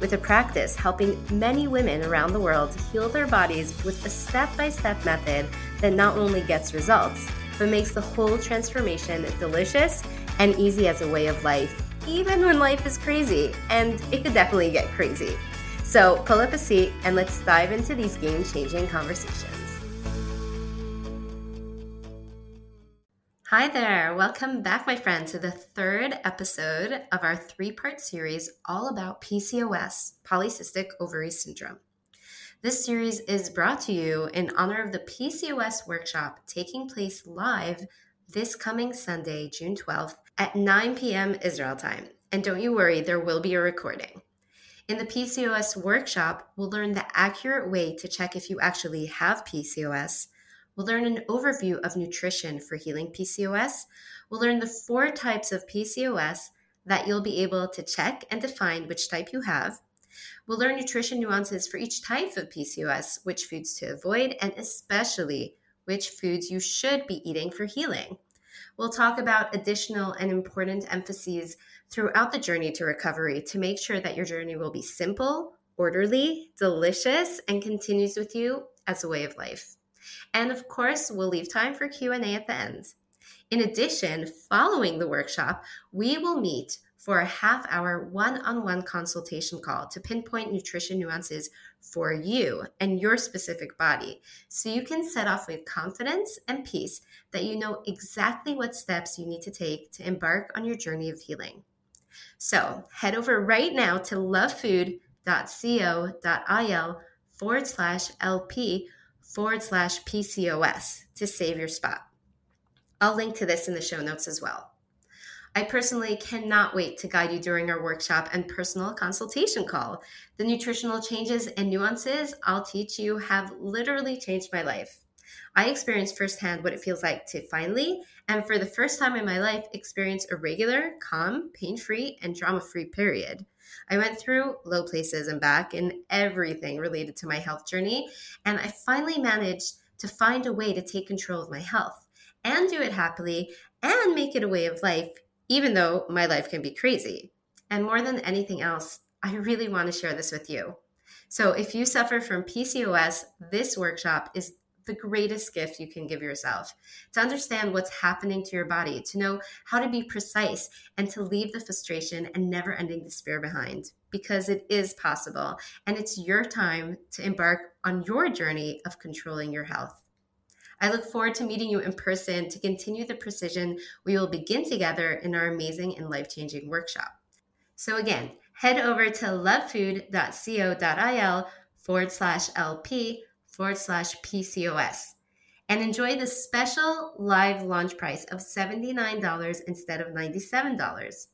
with a practice helping many women around the world heal their bodies with a step by step method that not only gets results, but makes the whole transformation delicious and easy as a way of life, even when life is crazy. And it could definitely get crazy. So pull up a seat and let's dive into these game changing conversations. Hi there. Welcome back, my friend, to the third episode of our three part series all about PCOS, polycystic ovary syndrome. This series is brought to you in honor of the PCOS workshop taking place live this coming Sunday, June 12th at 9 p.m. Israel time. And don't you worry, there will be a recording. In the PCOS workshop, we'll learn the accurate way to check if you actually have PCOS We'll learn an overview of nutrition for healing PCOS. We'll learn the four types of PCOS that you'll be able to check and define which type you have. We'll learn nutrition nuances for each type of PCOS, which foods to avoid, and especially which foods you should be eating for healing. We'll talk about additional and important emphases throughout the journey to recovery to make sure that your journey will be simple, orderly, delicious, and continues with you as a way of life. And of course, we'll leave time for Q&A at the end. In addition, following the workshop, we will meet for a half hour one on one consultation call to pinpoint nutrition nuances for you and your specific body so you can set off with confidence and peace that you know exactly what steps you need to take to embark on your journey of healing. So head over right now to lovefood.co.il forward slash LP forward slash PCOS to save your spot. I'll link to this in the show notes as well. I personally cannot wait to guide you during our workshop and personal consultation call. The nutritional changes and nuances I'll teach you have literally changed my life. I experienced firsthand what it feels like to finally, and for the first time in my life, experience a regular, calm, pain free, and drama free period. I went through low places and back in everything related to my health journey, and I finally managed to find a way to take control of my health and do it happily and make it a way of life, even though my life can be crazy. And more than anything else, I really want to share this with you. So, if you suffer from PCOS, this workshop is the greatest gift you can give yourself to understand what's happening to your body, to know how to be precise, and to leave the frustration and never ending despair behind because it is possible. And it's your time to embark on your journey of controlling your health. I look forward to meeting you in person to continue the precision we will begin together in our amazing and life changing workshop. So, again, head over to lovefood.co.il forward slash LP forward slash PCOS and enjoy the special live launch price of $79 instead of $97.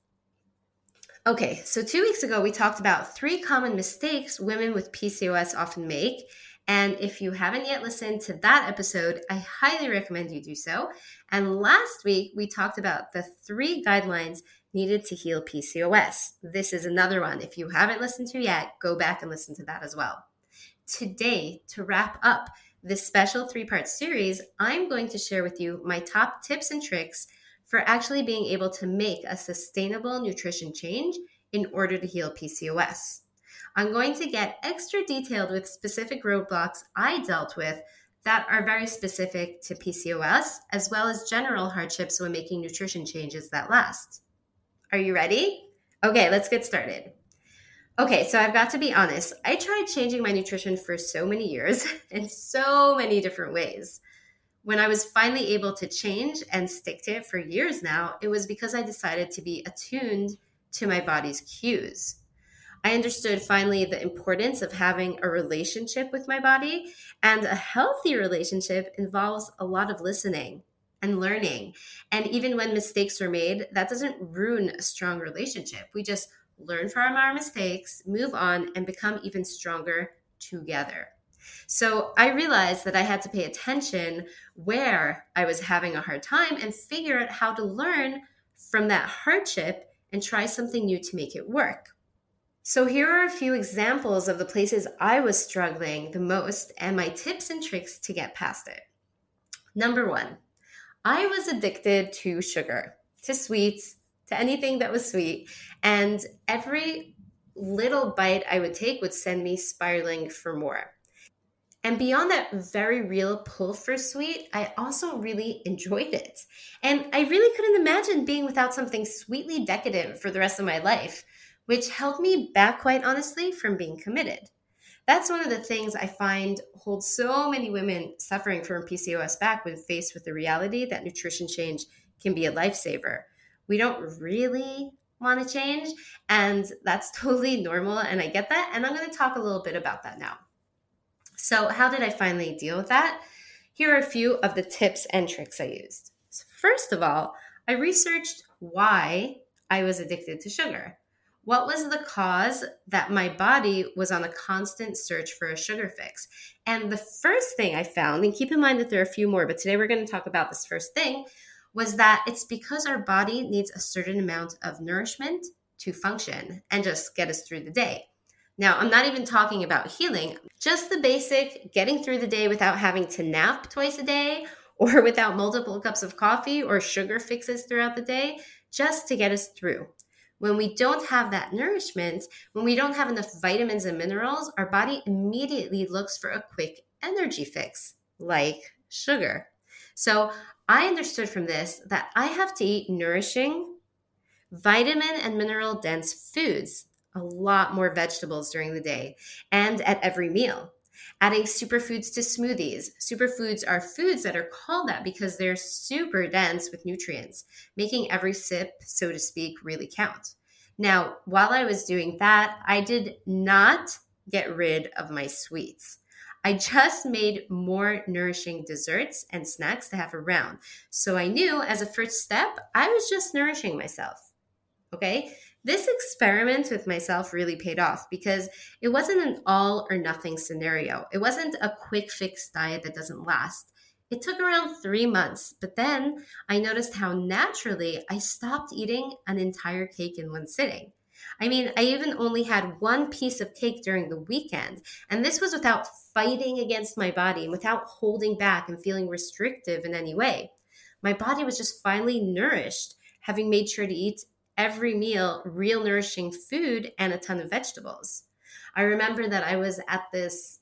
Okay, so two weeks ago, we talked about three common mistakes women with PCOS often make. And if you haven't yet listened to that episode, I highly recommend you do so. And last week, we talked about the three guidelines needed to heal PCOS. This is another one. If you haven't listened to yet, go back and listen to that as well today, to wrap up this special three part series, I'm going to share with you my top tips and tricks for actually being able to make a sustainable nutrition change in order to heal PCOS. I'm going to get extra detailed with specific roadblocks I dealt with that are very specific to PCOS, as well as general hardships when making nutrition changes that last. Are you ready? Okay, let's get started. Okay, so I've got to be honest. I tried changing my nutrition for so many years in so many different ways. When I was finally able to change and stick to it for years now, it was because I decided to be attuned to my body's cues. I understood finally the importance of having a relationship with my body, and a healthy relationship involves a lot of listening and learning. And even when mistakes are made, that doesn't ruin a strong relationship. We just learn from our mistakes, move on, and become even stronger together. So I realized that I had to pay attention where I was having a hard time and figure out how to learn from that hardship and try something new to make it work. So, here are a few examples of the places I was struggling the most and my tips and tricks to get past it. Number one, I was addicted to sugar, to sweets, to anything that was sweet. And every little bite I would take would send me spiraling for more. And beyond that very real pull for sweet, I also really enjoyed it. And I really couldn't imagine being without something sweetly decadent for the rest of my life, which held me back, quite honestly, from being committed. That's one of the things I find holds so many women suffering from PCOS back when faced with the reality that nutrition change can be a lifesaver. We don't really want to change, and that's totally normal, and I get that. And I'm going to talk a little bit about that now. So, how did I finally deal with that? Here are a few of the tips and tricks I used. So first of all, I researched why I was addicted to sugar. What was the cause that my body was on a constant search for a sugar fix? And the first thing I found, and keep in mind that there are a few more, but today we're going to talk about this first thing, was that it's because our body needs a certain amount of nourishment to function and just get us through the day. Now, I'm not even talking about healing, just the basic getting through the day without having to nap twice a day or without multiple cups of coffee or sugar fixes throughout the day, just to get us through. When we don't have that nourishment, when we don't have enough vitamins and minerals, our body immediately looks for a quick energy fix, like sugar. So I understood from this that I have to eat nourishing, vitamin and mineral dense foods a lot more vegetables during the day and at every meal. Adding superfoods to smoothies. Superfoods are foods that are called that because they're super dense with nutrients, making every sip, so to speak, really count. Now, while I was doing that, I did not get rid of my sweets. I just made more nourishing desserts and snacks to have around. So I knew as a first step, I was just nourishing myself. Okay. This experiment with myself really paid off because it wasn't an all or nothing scenario. It wasn't a quick fix diet that doesn't last. It took around three months, but then I noticed how naturally I stopped eating an entire cake in one sitting. I mean, I even only had one piece of cake during the weekend, and this was without fighting against my body and without holding back and feeling restrictive in any way. My body was just finally nourished, having made sure to eat every meal real nourishing food and a ton of vegetables. I remember that I was at this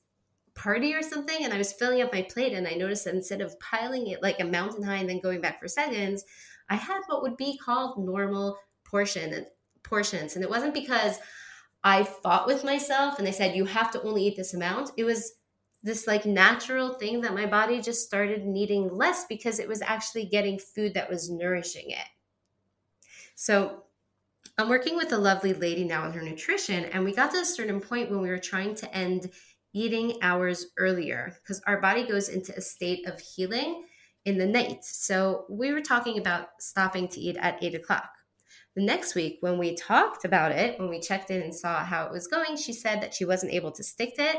party or something and I was filling up my plate and I noticed that instead of piling it like a mountain high and then going back for seconds, I had what would be called normal portion portions. And it wasn't because I fought with myself and they said you have to only eat this amount. It was this like natural thing that my body just started needing less because it was actually getting food that was nourishing it. So I'm working with a lovely lady now on her nutrition, and we got to a certain point when we were trying to end eating hours earlier because our body goes into a state of healing in the night. So we were talking about stopping to eat at eight o'clock. The next week, when we talked about it, when we checked in and saw how it was going, she said that she wasn't able to stick to it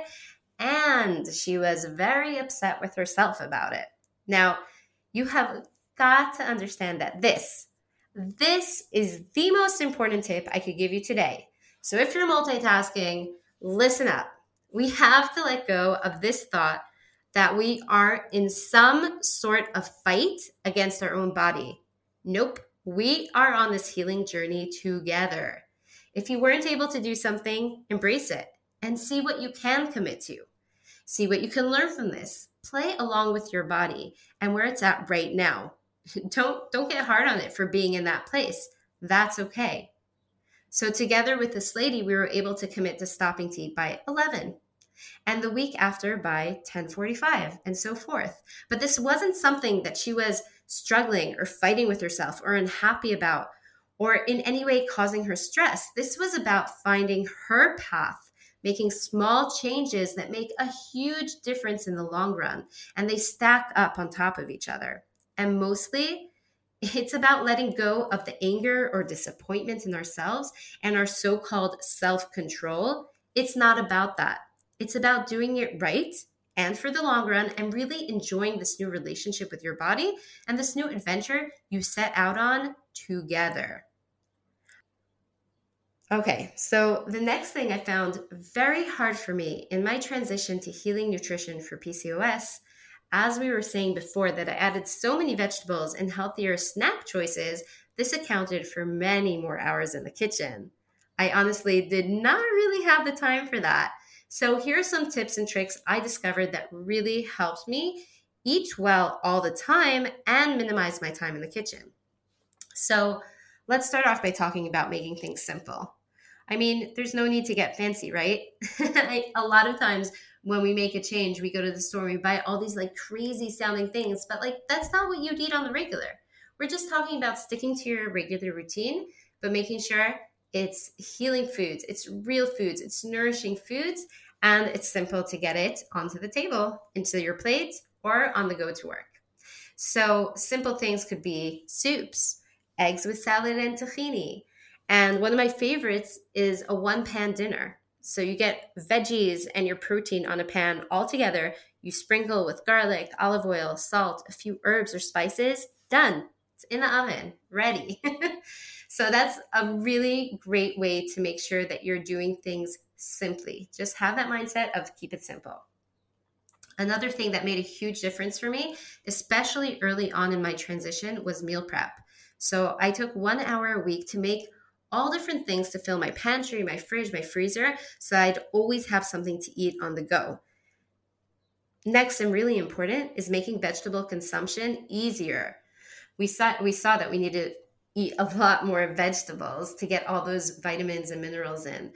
and she was very upset with herself about it. Now, you have got to understand that this, this is the most important tip I could give you today. So if you're multitasking, listen up. We have to let go of this thought that we are in some sort of fight against our own body. Nope, we are on this healing journey together. If you weren't able to do something, embrace it and see what you can commit to. See what you can learn from this. Play along with your body and where it's at right now. don't don't get hard on it for being in that place. That's okay. So together with this lady, we were able to commit to stopping to eat by 11 and the week after by 1045 and so forth. But this wasn't something that she was struggling or fighting with herself or unhappy about or in any way causing her stress. This was about finding her path, making small changes that make a huge difference in the long run and they stack up on top of each other. And mostly, it's about letting go of the anger or disappointment in ourselves and our so called self control. It's not about that. It's about doing it right and for the long run and really enjoying this new relationship with your body and this new adventure you set out on together. Okay, so the next thing I found very hard for me in my transition to healing nutrition for PCOS, as we were saying before, that I added so many vegetables and healthier snack choices, this accounted for many more hours in the kitchen. I honestly did not really have the time for that. So, here are some tips and tricks I discovered that really helped me eat well all the time and minimize my time in the kitchen. So, let's start off by talking about making things simple. I mean, there's no need to get fancy, right? a lot of times when we make a change, we go to the store and we buy all these like crazy sounding things, but like that's not what you'd eat on the regular. We're just talking about sticking to your regular routine, but making sure it's healing foods, it's real foods, it's nourishing foods, and it's simple to get it onto the table, into your plate, or on the go to work. So, simple things could be soups, eggs with salad and tahini. And one of my favorites is a one pan dinner. So, you get veggies and your protein on a pan all together. You sprinkle with garlic, olive oil, salt, a few herbs or spices. Done. It's in the oven, ready. So that's a really great way to make sure that you're doing things simply. Just have that mindset of keep it simple. Another thing that made a huge difference for me, especially early on in my transition, was meal prep. So I took one hour a week to make all different things to fill my pantry, my fridge, my freezer, so I'd always have something to eat on the go. Next, and really important, is making vegetable consumption easier. We saw we saw that we needed eat a lot more vegetables to get all those vitamins and minerals in.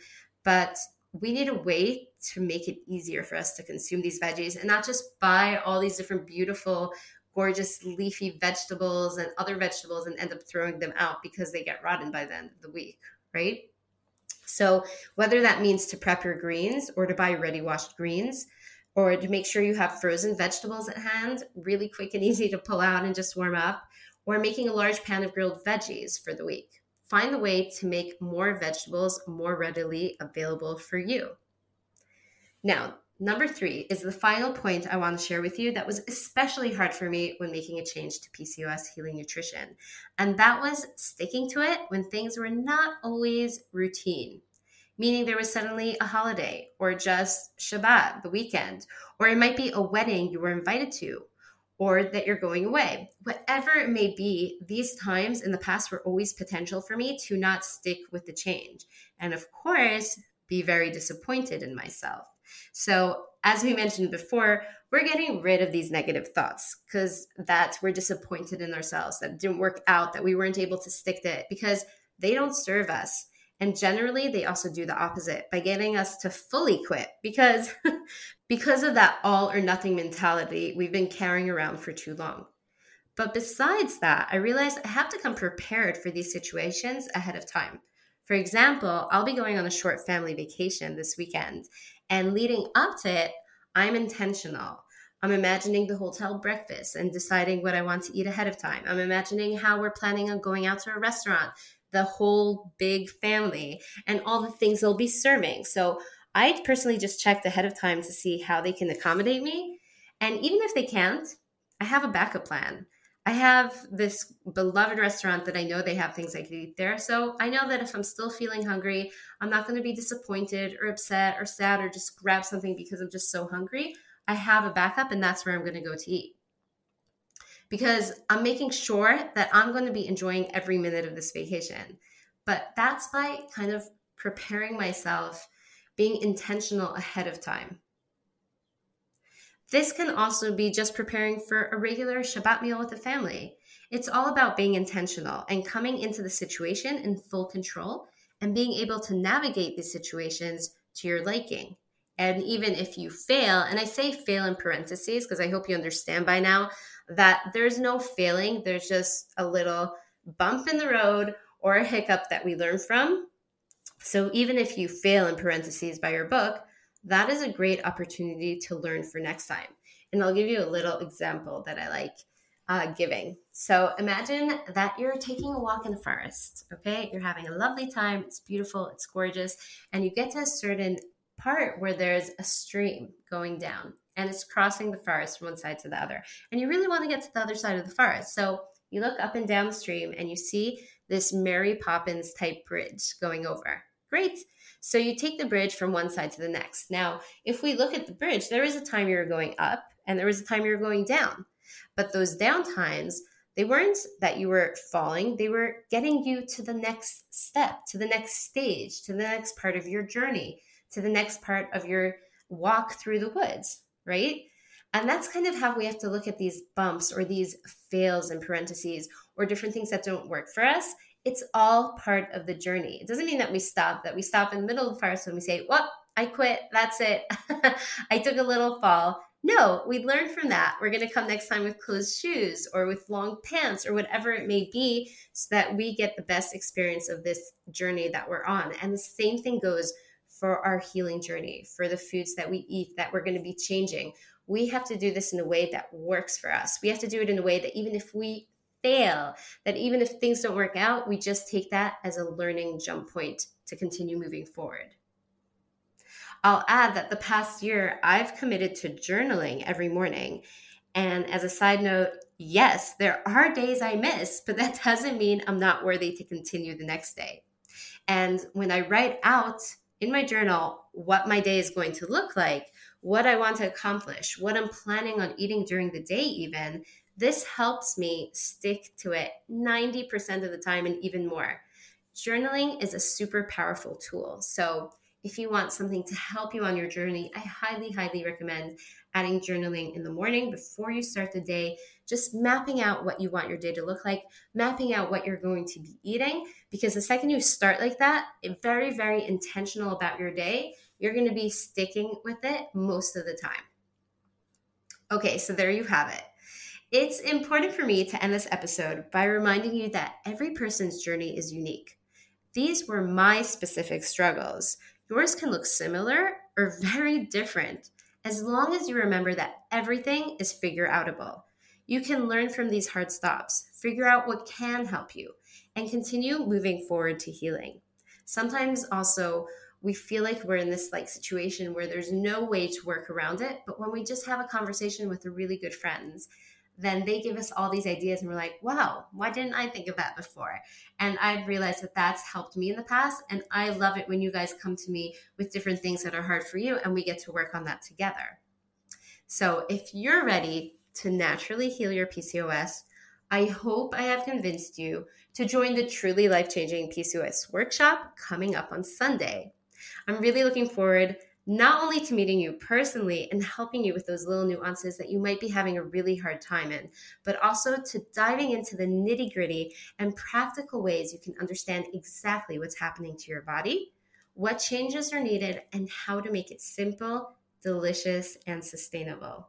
But we need a way to make it easier for us to consume these veggies and not just buy all these different beautiful, gorgeous leafy vegetables and other vegetables and end up throwing them out because they get rotten by the end of the week, right? So, whether that means to prep your greens or to buy ready washed greens, or to make sure you have frozen vegetables at hand, really quick and easy to pull out and just warm up, or making a large pan of grilled veggies for the week. Find a way to make more vegetables more readily available for you. Now, number three is the final point I want to share with you that was especially hard for me when making a change to PCOS healing nutrition. And that was sticking to it when things were not always routine meaning there was suddenly a holiday or just Shabbat, the weekend, or it might be a wedding you were invited to, or that you're going away. Whatever it may be, these times in the past were always potential for me to not stick with the change. And of course, be very disappointed in myself. So, as we mentioned before, we're getting rid of these negative thoughts because that we're disappointed in ourselves, that didn't work out, that we weren't able to stick to it because they don't serve us. And generally, they also do the opposite by getting us to fully quit because because of that all or nothing mentality we've been carrying around for too long. But besides that, I realized I have to come prepared for these situations ahead of time. For example, I'll be going on a short family vacation this weekend, and leading up to it, I'm intentional. I'm imagining the hotel breakfast and deciding what I want to eat ahead of time. I'm imagining how we're planning on going out to a restaurant the whole big family and all the things they'll be serving. So I personally just checked ahead of time to see how they can accommodate me. And even if they can't, I have a backup plan. I have this beloved restaurant that I know they have things I could eat there. So I know that if I'm still feeling hungry, I'm not going to be disappointed or upset or sad or just grab something because I'm just so hungry. I have a backup and that's where I'm going to go to eat because I'm making sure that I'm going to be enjoying every minute of this vacation. But that's by kind of preparing myself, being intentional ahead of time. This can also be just preparing for a regular Shabbat meal with the family. It's all about being intentional and coming into the situation in full control and being able to navigate these situations to your liking. And even if you fail, and I say fail in parentheses because I hope you understand by now that there's no failing, there's just a little bump in the road or a hiccup that we learn from. So even if you fail in parentheses by your book, that is a great opportunity to learn for next time. And I'll give you a little example that I like uh, giving. So imagine that you're taking a walk in the forest, okay? You're having a lovely time, it's beautiful, it's gorgeous, and you get to a certain part where there's a stream going down and it's crossing the forest from one side to the other. And you really want to get to the other side of the forest. So you look up and down the stream and you see this Mary Poppins type bridge going over. Great. So you take the bridge from one side to the next. Now, if we look at the bridge, there is a time you're going up and there was a time you're going down. But those down times, they weren't that you were falling, they were getting you to the next step, to the next stage, to the next part of your journey, to the next part of your walk through the woods, right? And that's kind of how we have to look at these bumps or these fails in parentheses or different things that don't work for us. It's all part of the journey. It doesn't mean that we stop, that we stop in the middle of the forest when we say, Well, I quit. That's it. I took a little fall. No, we learn from that. We're going to come next time with closed shoes or with long pants or whatever it may be so that we get the best experience of this journey that we're on. And the same thing goes for our healing journey, for the foods that we eat that we're going to be changing. We have to do this in a way that works for us. We have to do it in a way that even if we fail, that even if things don't work out, we just take that as a learning jump point to continue moving forward. I'll add that the past year I've committed to journaling every morning. And as a side note, yes, there are days I miss, but that doesn't mean I'm not worthy to continue the next day. And when I write out in my journal what my day is going to look like, what I want to accomplish, what I'm planning on eating during the day, even, this helps me stick to it 90% of the time and even more. Journaling is a super powerful tool. So, if you want something to help you on your journey, I highly, highly recommend adding journaling in the morning before you start the day, just mapping out what you want your day to look like, mapping out what you're going to be eating. Because the second you start like that, very, very intentional about your day, you're going to be sticking with it most of the time. Okay, so there you have it. It's important for me to end this episode by reminding you that every person's journey is unique. These were my specific struggles. Yours can look similar or very different as long as you remember that everything is figure outable. You can learn from these hard stops, figure out what can help you, and continue moving forward to healing. Sometimes also we feel like we're in this like situation where there's no way to work around it, but when we just have a conversation with a really good friends then they give us all these ideas and we're like, wow, why didn't I think of that before? And I've realized that that's helped me in the past. And I love it when you guys come to me with different things that are hard for you and we get to work on that together. So if you're ready to naturally heal your PCOS, I hope I have convinced you to join the truly life changing PCOS workshop coming up on Sunday. I'm really looking forward not only to meeting you personally and helping you with those little nuances that you might be having a really hard time in, but also to diving into the nitty gritty and practical ways you can understand exactly what's happening to your body, what changes are needed, and how to make it simple, delicious, and sustainable.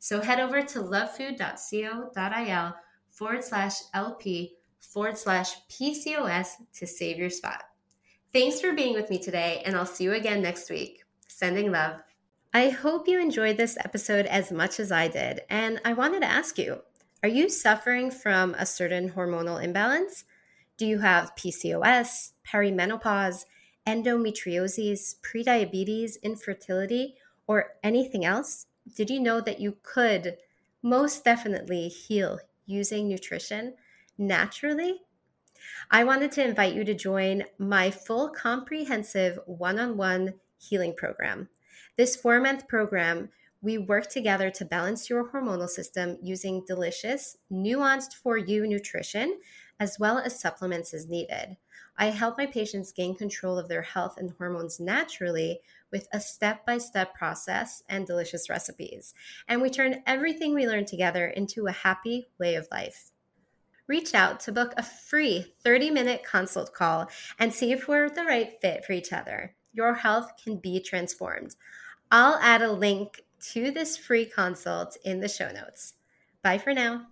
So head over to lovefood.co.il forward slash LP forward slash PCOS to save your spot. Thanks for being with me today, and I'll see you again next week. Sending love. I hope you enjoyed this episode as much as I did. And I wanted to ask you are you suffering from a certain hormonal imbalance? Do you have PCOS, perimenopause, endometriosis, prediabetes, infertility, or anything else? Did you know that you could most definitely heal using nutrition naturally? I wanted to invite you to join my full comprehensive one on one healing program. This four month program, we work together to balance your hormonal system using delicious, nuanced for you nutrition, as well as supplements as needed. I help my patients gain control of their health and hormones naturally with a step by step process and delicious recipes. And we turn everything we learn together into a happy way of life. Reach out to book a free 30 minute consult call and see if we're the right fit for each other your health can be transformed. I'll add a link to this free consult in the show notes. Bye for now.